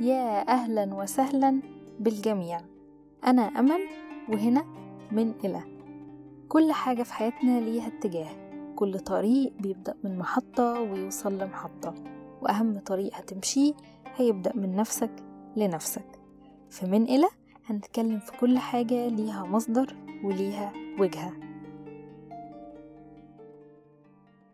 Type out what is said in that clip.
يا أهلا وسهلا بالجميع. أنا أمل وهنا من إلى كل حاجة في حياتنا ليها اتجاه. كل طريق بيبدأ من محطة ويوصل لمحطة. وأهم طريق هتمشيه هيبدأ من نفسك لنفسك. فمن إلى هنتكلم في كل حاجة ليها مصدر وليها وجهة.